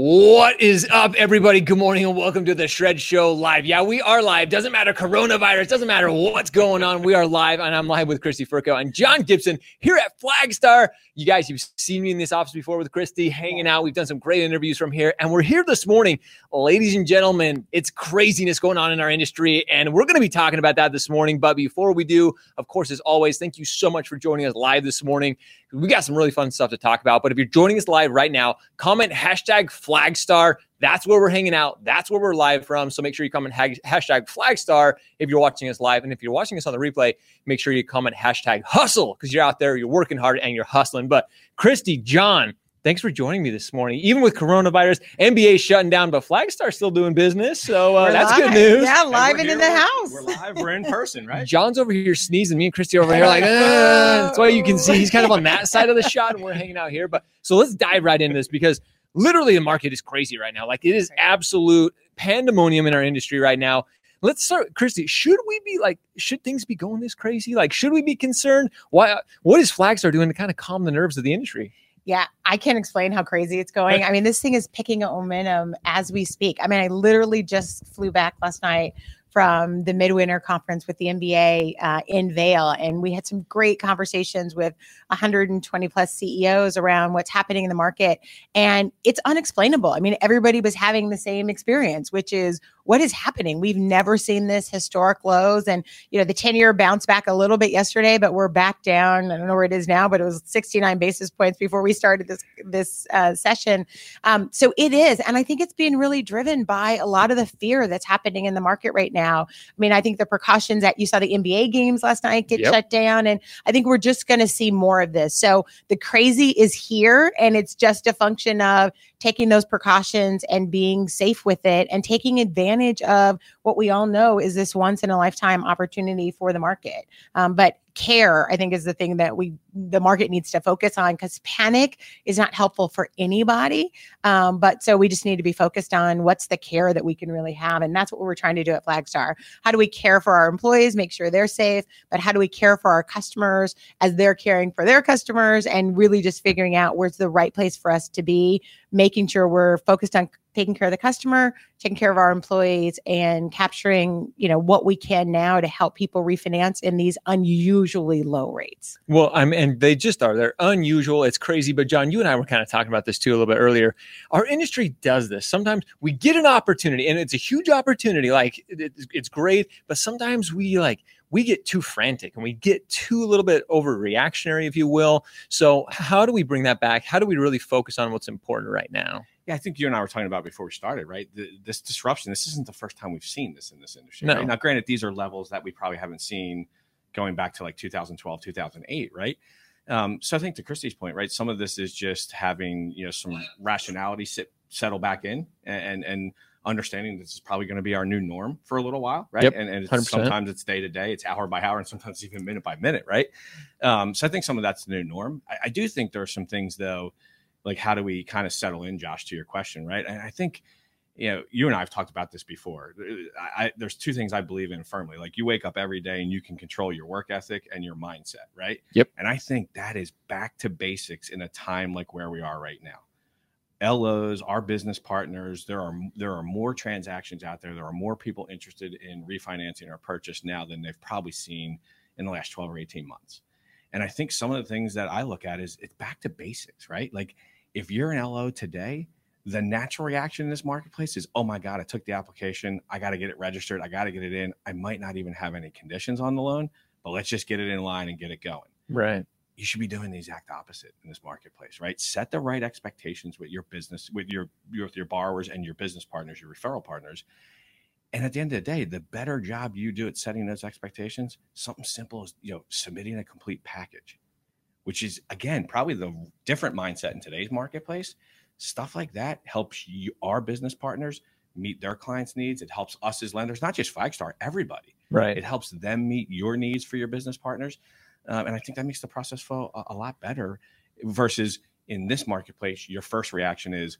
What is up, everybody? Good morning and welcome to the Shred Show live. Yeah, we are live. Doesn't matter coronavirus, doesn't matter what's going on. We are live, and I'm live with Kristy Fercho and John Gibson here at Flagstar. You guys, you've seen me in this office before with Kristy hanging out. We've done some great interviews from here, and we're here this morning, ladies and gentlemen. It's craziness going on in our industry, and we're going to be talking about that this morning. But before we do, of course, as always, thank you so much for joining us live this morning. We got some really fun stuff to talk about. But if you're joining us live right now, comment hashtag Flagstar. That's where we're hanging out. That's where we're live from. So make sure you comment hashtag Flagstar if you're watching us live. And if you're watching us on the replay, make sure you comment hashtag hustle because you're out there, you're working hard and you're hustling. But Kristy, John, thanks for joining me this morning. Even with coronavirus, NBA shutting down, but Flagstar still doing business. So uh, that's live. good news. Yeah, live and, in the house. We're live. We're in person, right? John's over here sneezing. Me and Kristy over here like, that's why you can see he's kind of on that side of the shot, and we're hanging out here. But so let's dive right into this because literally the market is crazy right now. Like it is absolute pandemonium in our industry right now. Let's start, Kristy. Should we be like, should things be going this crazy? Like, should we be concerned? Why? What is Flagstar doing to kind of calm the nerves of the industry? Yeah, I can't explain how crazy it's going. I mean, this thing is picking up momentum as we speak. I mean, I literally just flew back last night from the midwinter conference with the MBA uh, in Vail, and we had some great conversations with 120 plus CEOs around what's happening in the market, and it's unexplainable. I mean, everybody was having the same experience, which is what is happening. We've never seen this historic lows, and you know the 10 year bounced back a little bit yesterday, but we're back down. I don't know where it is now, but it was 69 basis points before we started this this uh, session. Um, so it is, and I think it's being really driven by a lot of the fear that's happening in the market right now. I mean, I think the precautions that you saw the NBA games last night get Yep. shut down, and I think we're just going to see more of this. So the crazy is here, and it's just a function of taking those precautions and being safe with it and taking advantage of what we all know is this once in a lifetime opportunity for the market. Um, but care, I think, is the thing that we the market needs to focus on because panic is not helpful for anybody. Um, but so we just need to be focused on what's the care that we can really have, and that's what we're trying to do at Flagstar. How do we care for our employees, make sure they're safe, but how do we care for our customers as they're caring for their customers, and really just figuring out where's the right place for us to be, making sure we're focused on taking care of the customer, taking care of our employees, and capturing you know what we can now to help people refinance in these unusually low rates. Well, I'm and they just are. They're unusual. It's crazy. But John, you and I were kind of talking about this too a little bit earlier. Our industry does this. Sometimes we get an opportunity, and it's a huge opportunity. Like it's great, but sometimes we like we get too frantic and we get too a little bit overreactionary, if you will. So how do we bring that back? How do we really focus on what's important right now? Yeah, I think you and I were talking about before we started, right? The, this disruption. This isn't the first time we've seen this in this industry. No. Right? Now, granted, these are levels that we probably haven't seen going back to like 2012, 2008, right? Um, so I think to Kristy's point, right, some of this is just having you know some rationality sit, settle back in and and, and understanding this is probably going to be our new norm for a little while, right? Yep, and and it's, sometimes it's day to day, it's hour by hour, and sometimes even minute by minute, right? Um, so I think some of that's the new norm. I, I do think there are some things though, like how do we kind of settle in, Josh, to your question, right? And I think you know, you and I have talked about this before. I, I, there's two things I believe in firmly. Like you wake up every day and you can control your work ethic and your mindset, right? Yep. And I think that is back to basics in a time like where we are right now. LOs, our business partners, there are there are more transactions out there. There are more people interested in refinancing or purchase now than they've probably seen in the last 12 or 18 months. And I think some of the things that I look at is it's back to basics, right? Like if you're an LO today, the natural reaction in this marketplace is, oh my God, I took the application. I got to get it registered. I got to get it in. I might not even have any conditions on the loan, but let's just get it in line and get it going. Right. You should be doing the exact opposite in this marketplace, right? Set the right expectations with your business, with your with your borrowers and your business partners, your referral partners. And at the end of the day, the better job you do at setting those expectations, something simple as you know, submitting a complete package, which is again probably the different mindset in today's marketplace stuff like that helps you our business partners meet their clients needs it helps us as lenders not just flagstar everybody Right. it helps them meet your needs for your business partners um, and i think that makes the process flow a, a lot better versus in this marketplace your first reaction is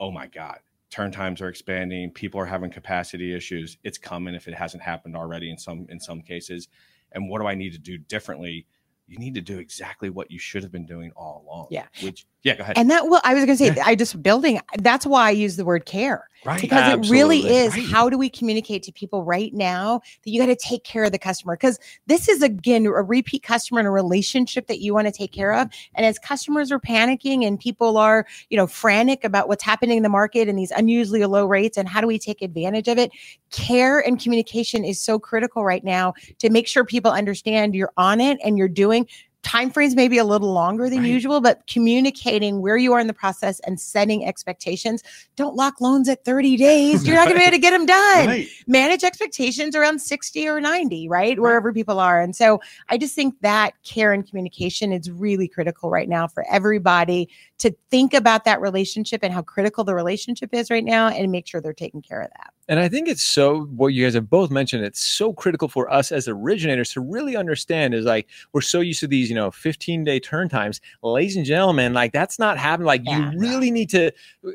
oh my god turn times are expanding people are having capacity issues it's coming if it hasn't happened already in some in some cases and what do i need to do differently you need to do exactly what you should have been doing all along. Yeah. Which, yeah, go ahead. And that, well, I was going to say. I just building, that's why I use the word care. right. because it really is Right. how do we communicate to people right now that you got to take care of the customer because this is again a repeat customer and a relationship that you want to take care of and as customers are panicking and people are you know frantic about what's happening in the market and these unusually low rates and how do we take advantage of it care and communication is so critical right now to make sure people understand you're on it and you're doing time frames may be a little longer than Right. usual but communicating where you are in the process and setting expectations don't lock loans at 30 days. You're not going to be able to get them done. Right. Manage expectations around 60 or 90, right? Wherever people are. And so I just think that care and communication is really critical right now for everybody to think about that relationship and how critical the relationship is right now and make sure they're taking care of that. And I think it's so what you guys have both mentioned. It's so critical for us as originators to really understand is like we're so used to these, you know, 15 day turn times. Ladies and gentlemen, like that's not happening. Like Yeah. you really need to.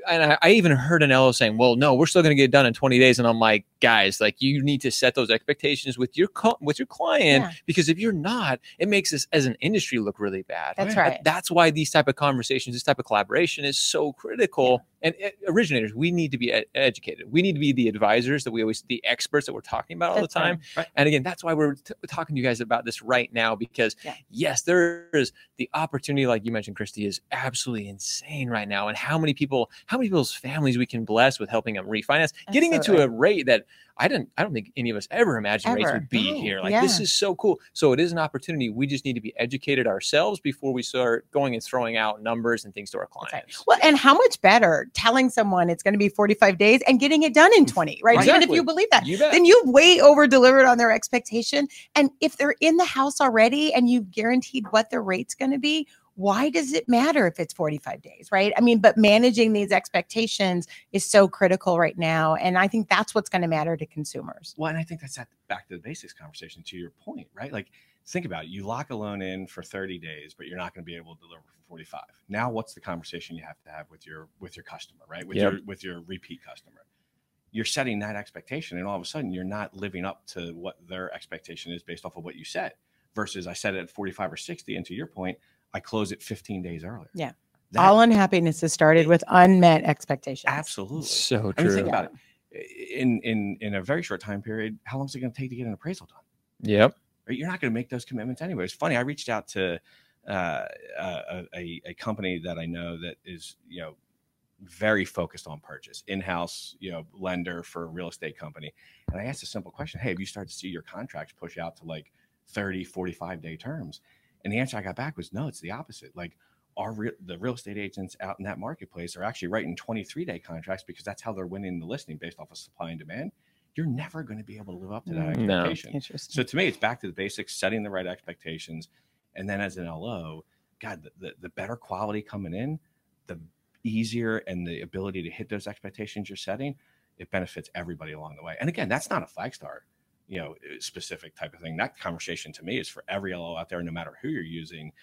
And I, I even heard an LO saying, "Well, no, we're still going to get it done in 20 days." And I'm like, guys, like you need to set those expectations with your co- with your client Yeah. because if you're not, it makes us as an industry look really bad. That's Right. That's why these type of conversations, this type of collaboration is so critical. And uh, originators, we need to be ed- educated. We need to be the advisors that we always, the experts that we're talking about all That's the time. Right. And again, that's why we're t- talking to you guys about this right now because Yeah. yes, there is the opportunity, like you mentioned, Kristy, is absolutely insane right now. And how many people, how many people's families we can bless with helping them refinance, getting into a rate that I didn't, I don't think any of us ever imagined rates Ever. would be No. here. Like this is so cool. So it is an opportunity. We just need to be educated ourselves before we start going and throwing out numbers and things to our right. clients. Well, and how much better telling someone it's going to be 45 days and getting it done in mm, 20, right? Even if you believe that. You then you've way over delivered on their expectation. And if they're in the house already and you've guaranteed what the rate's going to be, why does it matter if it's 45 days, right? I mean, but managing these expectations is so critical right now. And I think that's what's going to matter to consumers. Well, and I think that's that back to the basics conversation to your point, right? Like, think about it. You lock a loan in for 30 days, but you're not going to be able to deliver for 45. Now, what's the conversation you have to have with your with your customer, right? With Yep. your with your repeat customer. You're setting that expectation, and all of a sudden, you're not living up to what their expectation is based off of what you said. Versus, I set it at 45 or 60, and to your point, I close it 15 days earlier. Yeah. That- All unhappiness has started with unmet expectations. absolutely. so true. I mean, true. think about it. In in in a very short time period, how long is it going to take to get an appraisal done? Yep. You're not going to make those commitments anyway. It's funny. I reached out to uh, a, a, a company that I know that is, you know, very focused on purchase, in-house, you know, lender for a real estate company. And I asked a simple question. Hey, have you started to see your contracts push out to like 30, 45 day terms? And the answer I got back was no, it's the opposite. Like our real, the real estate agents out in that marketplace are actually writing 23 day contracts because that's how they're winning the listing based off of supply and demand. You're never going to be able to live up to that Mm. No. expectation. Interesting. So to me, it's back to the basics, setting the right expectations, and then as an LO, God, the, the, the better quality coming in, the easier and the ability to hit those expectations you're setting, it benefits everybody along the way. And again, that's not a five star, you know, eh, specific type of thing. That conversation to me is for every LO out there, no matter who you're using.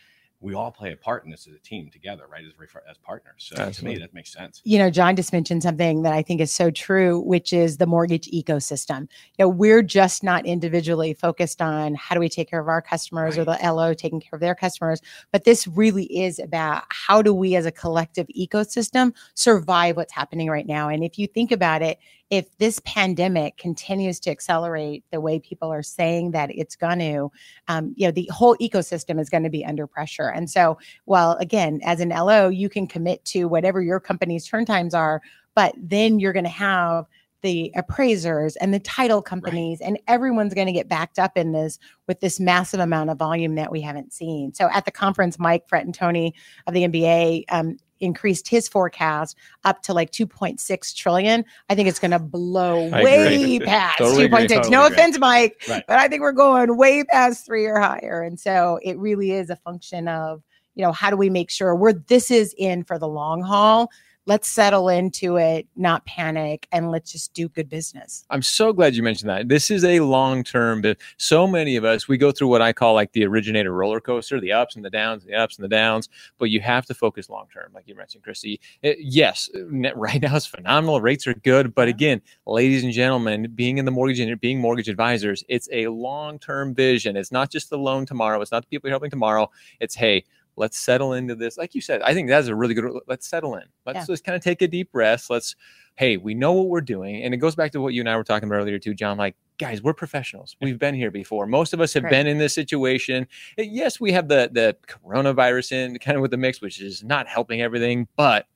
We all play a part in this as a team together, right? As as partners. So to Absolutely. me, that makes sense. you know, John just mentioned something that I think is so true, which is the mortgage ecosystem. You know, we're just not individually focused on how do we take care of our customers or the LO taking care of their customers, but this really is about how do we as a collective ecosystem survive what's happening right now. And if you think about it, if this pandemic continues to accelerate the way people are saying that it's going to, um, you know, the whole ecosystem is going to be under pressure. And so, well, again, as an LO, you can commit to whatever your company's turn times are, but then you're going to have the appraisers and the title companies and everyone's going to get backed up in this with this massive amount of volume that we haven't seen. So at the conference, Mike Fratantoni of the MBA um, increased his forecast up to like 2.6 trillion. I think it's going to blow I way agree. past Totally agree. 2.6. Totally no agree. offense, Mike, Right. but I think we're going way past three or higher. And so it really is a function of you know, how do we make sure we're this is in for the long haul? Let's settle into it, not panic, and let's just do good business. I'm so glad you mentioned that. This is a long term, but so many of us, we go through what I call like the originator roller coaster, the ups and the downs, the ups and the downs, but you have to focus long term, like you mentioned, Kristy. It, eh, yes, right now is phenomenal. Rates are good. But again, ladies and gentlemen, being in the mortgage and being mortgage advisors, it's a long term vision. It's not just the loan tomorrow, it's not the people you're helping tomorrow. It's, hey, let's settle into this. Like you said, I think that's a really good. Let's settle in. Let's yeah. just kind of take a deep breath. Let's, hey, we know what we're doing, and it goes back to what you and I were talking about earlier too, John. Like, guys, we're professionals. We've been here before. Most of us have right. been in this situation. Yes, we have the the coronavirus in kind of with the mix, which is not helping everything, but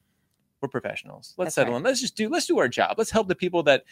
we're professionals. Let's That's settle right. in. Let's just do let's do our job. Let's help the people that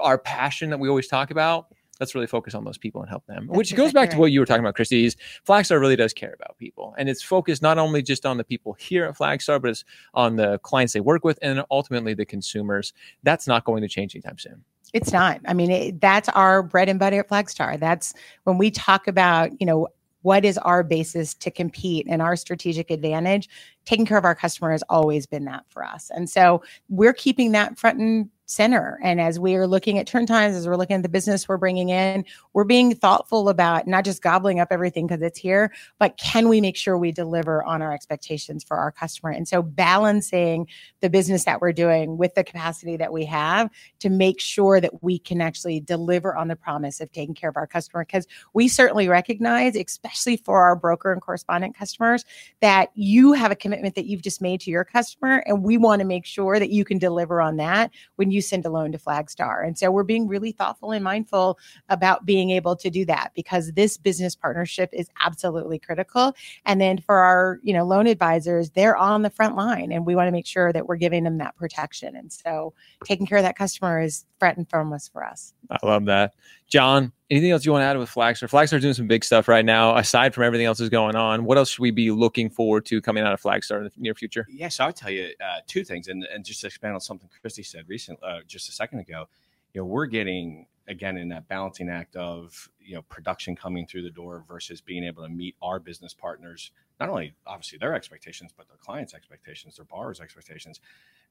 our passion that we always talk about let's really focus on those people and help them. That's Which goes back right. to what you were talking about, Kristy. Flagstar really does care about people, and it's focused not only just on the people here at Flagstar, but it's on the clients they work with, and ultimately the consumers. That's not going to change anytime soon. It's not. I mean, it, that's our bread and butter at Flagstar. That's when we talk about, you know, what is our basis to compete and our strategic advantage taking care of our customer has always been that for us and so we're keeping that front and center. And as we are looking at turn times, as we're looking at the business we're bringing in, we're being thoughtful about not just gobbling up everything because it's here, but can we make sure we deliver on our expectations for our customer? And so balancing the business that we're doing with the capacity that we have to make sure that we can actually deliver on the promise of taking care of our customer. Because we certainly recognize, especially for our broker and correspondent customers, that you have a commitment that you've just made to your customer. And we want to make sure that you can deliver on that when you you send a loan to Flagstar. And so we're being really thoughtful and mindful about being able to do that because this business partnership is absolutely critical. And then for our, you know, loan advisors, they're on the front line and we want to make sure that we're giving them that protection. And so taking care of that customer is front and foremost for us. I love that. John, anything else you want to add with Flagstar? Flagstar's doing some big stuff right now. Aside from everything else that's going on, what else should we be looking forward to coming out of Flagstar in the near future? Yes, yeah, so I'll tell you uh, two things, and, and just to expand on something Kristy said recently, uh, just a second ago. You know, we're getting again in that balancing act of you know production coming through the door versus being able to meet our business partners not only obviously their expectations but their clients expectations their borrowers expectations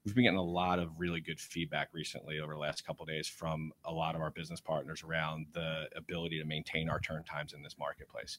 we've been getting a lot of really good feedback recently over the last couple days from a lot of our business partners around the ability to maintain our turn times in this marketplace.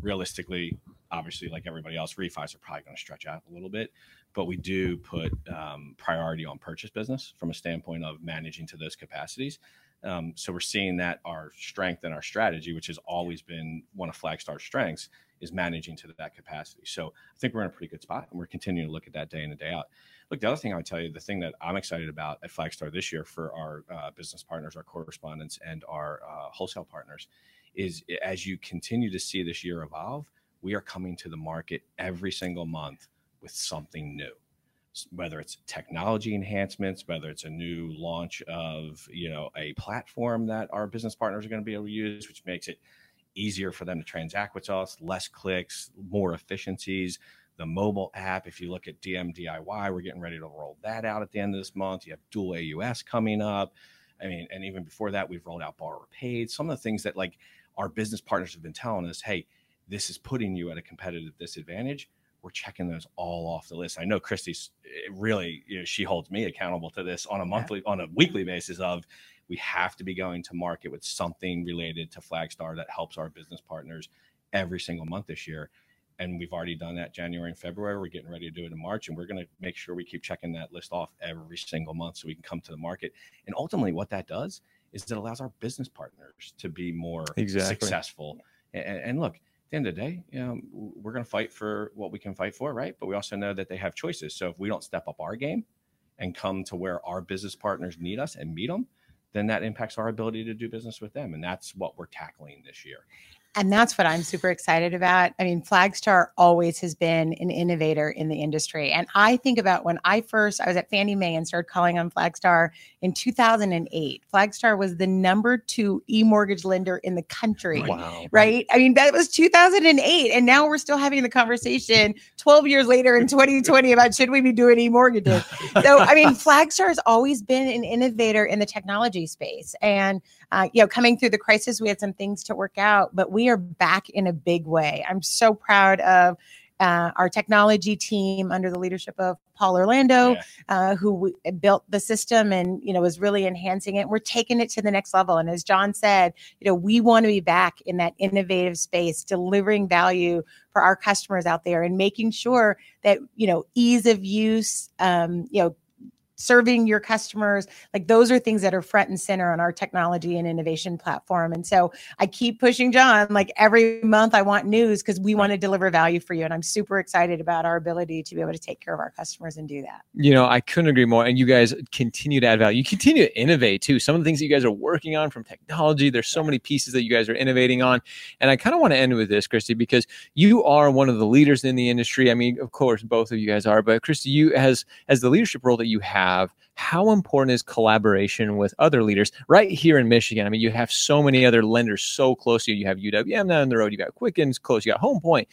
Realistically, obviously, like everybody else, refis are probably going to stretch out a little bit, but we do put um, priority on purchase business from a standpoint of managing to those capacities. Um, so we're seeing that our strength and our strategy, which has always been one of Flagstar's strengths, is managing to that capacity. So I think we're in a pretty good spot, and we're continuing to look at that day in and day out. Look, the other thing I would tell you, the thing that I'm excited about at Flagstar this year for our uh, business partners, our correspondents, and our uh, wholesale partners is as you continue to see this year evolve, we are coming to the market every single month with something new whether it's technology enhancements whether it's a new launch of you know a platform that our business partners are going to be able to use which makes it easier for them to transact with us less clicks more efficiencies the mobile app. If you look at DM DIY, we're getting ready to roll that out at the end of this month. You have dual AUS coming up. I mean, and even before that, we've rolled out borrower paid. Some of the things that like our business partners have been telling us, hey, this is putting you at a competitive disadvantage. We're checking those all off the list. I know Kristy's eh, really, you know, she holds me accountable to this on a monthly, on a weekly basis of we have to be going to market with something related to Flagstar that helps our business partners every single month this year and we've already done that January and February. We're getting ready to do it in March, and we're going to make sure we keep checking that list off every single month so we can come to the market. And ultimately, what that does is it allows our business partners to be more exactly. successful. And, and, look, the end of the day, you know, we're going to fight for what we can fight for, right? But we also know that they have choices. So if we don't step up our game and come to where our business partners need us and meet them, then that impacts our ability to do business with them. And that's what we're tackling this year. And that's what I'm super excited about. I mean, Flagstar always has been an innovator in the industry. And I think about when I first I was at Fannie Mae and started calling on Flagstar in 2008. Flagstar was the number 2 e-mortgage lender in the country. Wow. Right? I mean, that was 2008 and now we're still having the conversation 12 years later in 2020 about should we be doing e-mortgages. so, I mean, Flagstar has always been an innovator in the technology space. And uh, you know, coming through the crisis, we had some things to work out, but we are back in a big way. I'm so proud of uh, our technology team under the leadership of Paul Orlando, Yeah. uh, who w- built the system and you know was really enhancing it. We're taking it to the next level. And as John said, you know, we want to be back in that innovative space, delivering value for our customers out there, and making sure that you know ease of use, um, you know. Serving your customers, like those are things that are front and center on our technology and innovation platform. And so I keep pushing John, like every month I want news because we want to deliver value for you. And I'm super excited about our ability to be able to take care of our customers and do that. you know, I couldn't agree more. And you guys continue to add value. You continue to innovate too. Some of the things that you guys are working on from technology, there's so many pieces that you guys are innovating on. And I kind of want to end with this, Kristy, because you are one of the leaders in the industry. I mean, of course, both of you guys are, but Kristy, you as as the leadership role that you have, how important is collaboration with other leaders right here in Michigan? I mean, you have so many other lenders so close to you. You have UWM down the road, you got Quickens close, you got Home Point.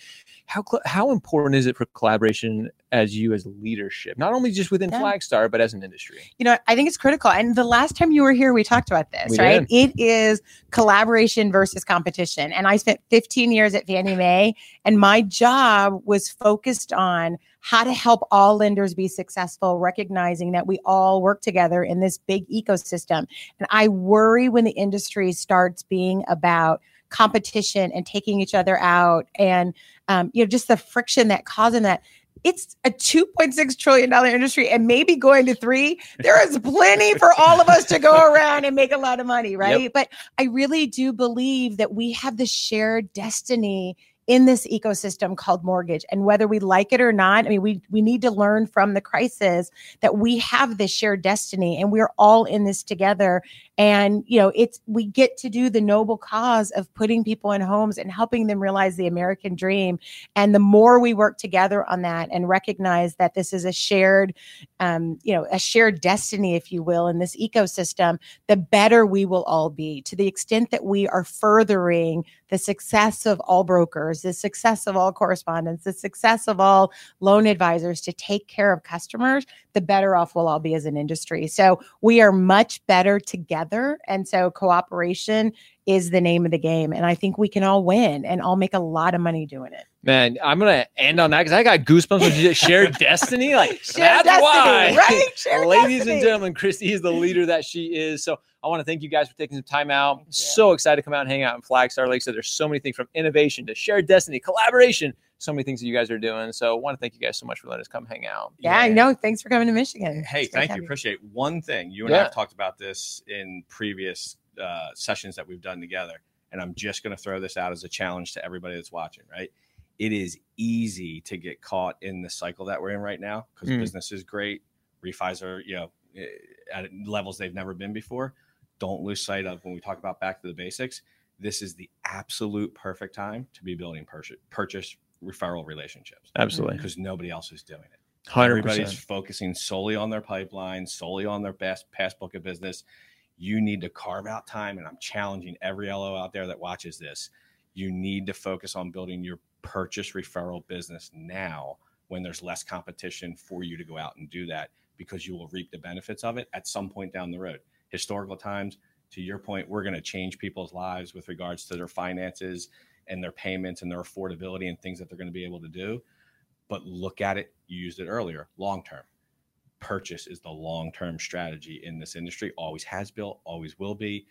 How cl- how important is it for collaboration as you as leadership, not only just within Yeah. Flagstar, but as an industry? You know, I think it's critical. And the last time you were here, we talked about this, We right? It is collaboration versus competition. And I spent 15 years at Fannie Mae, and my job was focused on how to help all lenders be successful, recognizing that we all work together in this big ecosystem. And I worry when the industry starts being about competition and taking each other out and um, you know just the friction that causing that. It's a 2.6 trillion dollar industry and maybe going to three. There is plenty for all of us to go around and make a lot of money right? But i really do believe that we have the shared destiny in this ecosystem called mortgage. And whether we like it or not i mean we we need to learn from the crisis that we have this shared destiny and we're all in this together and you know it's we get to do the noble cause of putting people in homes and helping them realize the american dream. And the more we work together on that and recognize that this is a shared um, you know a shared destiny if you will in this ecosystem the better we will all be. To the extent that we are furthering the success of all brokers the success of all correspondents the success of all loan advisors to take care of customers the better off we'll all be as an industry. So we are much better together and so cooperation is the name of the game and i think we can all win and all make a lot of money doing it Man, I'm gonna end on that because I got goosebumps when you shared destiny. Like that's destiny, why, right? Ladies destiny. and gentlemen, Kristy is the leader that she is. So I want to thank you guys for taking some time out. So excited to come out and hang out in Flagstar Lake. So there's so many things from innovation to shared destiny, collaboration, so many things that you guys are doing. So I want to thank you guys so much for letting us come hang out. yeah i know thanks for coming to michigan Hey, thank you. have Appreciate one thing. You and I have talked about this in previous uh, sessions that we've done together, and I'm just going to throw this out as a challenge to everybody that's watching. Right? It is easy to get caught in the cycle that we're in right now because Mm. business is great, refis are you know eh, at levels they've never been before. Don't lose sight of when we talk about back to the basics. This is the absolute perfect time to be building purchase, purchase referral relationships Absolutely, because nobody else is doing it. hundred Everybody's focusing solely on their pipeline, solely on their best past book of business. You need to carve out time, and I'm challenging every LO out there that watches this. You need to focus on building your purchase referral business now when there's less competition for you to go out and do that because you will reap the benefits of it at some point down the road. Historical times, to your point, we're going to change people's lives with regards to their finances and their payments and their affordability and things that they're going to be able to do but look at it you used it earlier long term. Purchase is the long term strategy in this industry always has built always will be.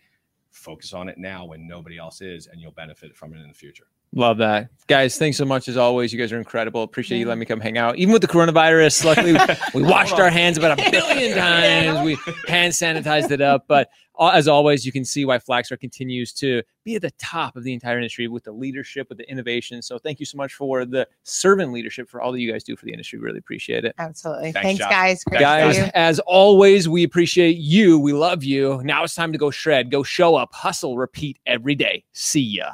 Focus on it now when nobody else is and you'll benefit from it in the future Love that, guys. Thanks so much as always. You guys are incredible. Appreciate you letting me come hang out, even with the coronavirus. Luckily, we washed our hands about a billion times. We hand sanitized it up. But as always, you can see why Flagstar continues to be at the top of the entire industry with the leadership, with the innovation. So thank you so much for the servant leadership for all that you guys do for the industry. Really appreciate it. absolutely Thanks, thanks, guys Great Guys, see as always, we appreciate you. We love you. Now it's time to go shred, go show up, hustle, repeat every day. See ya.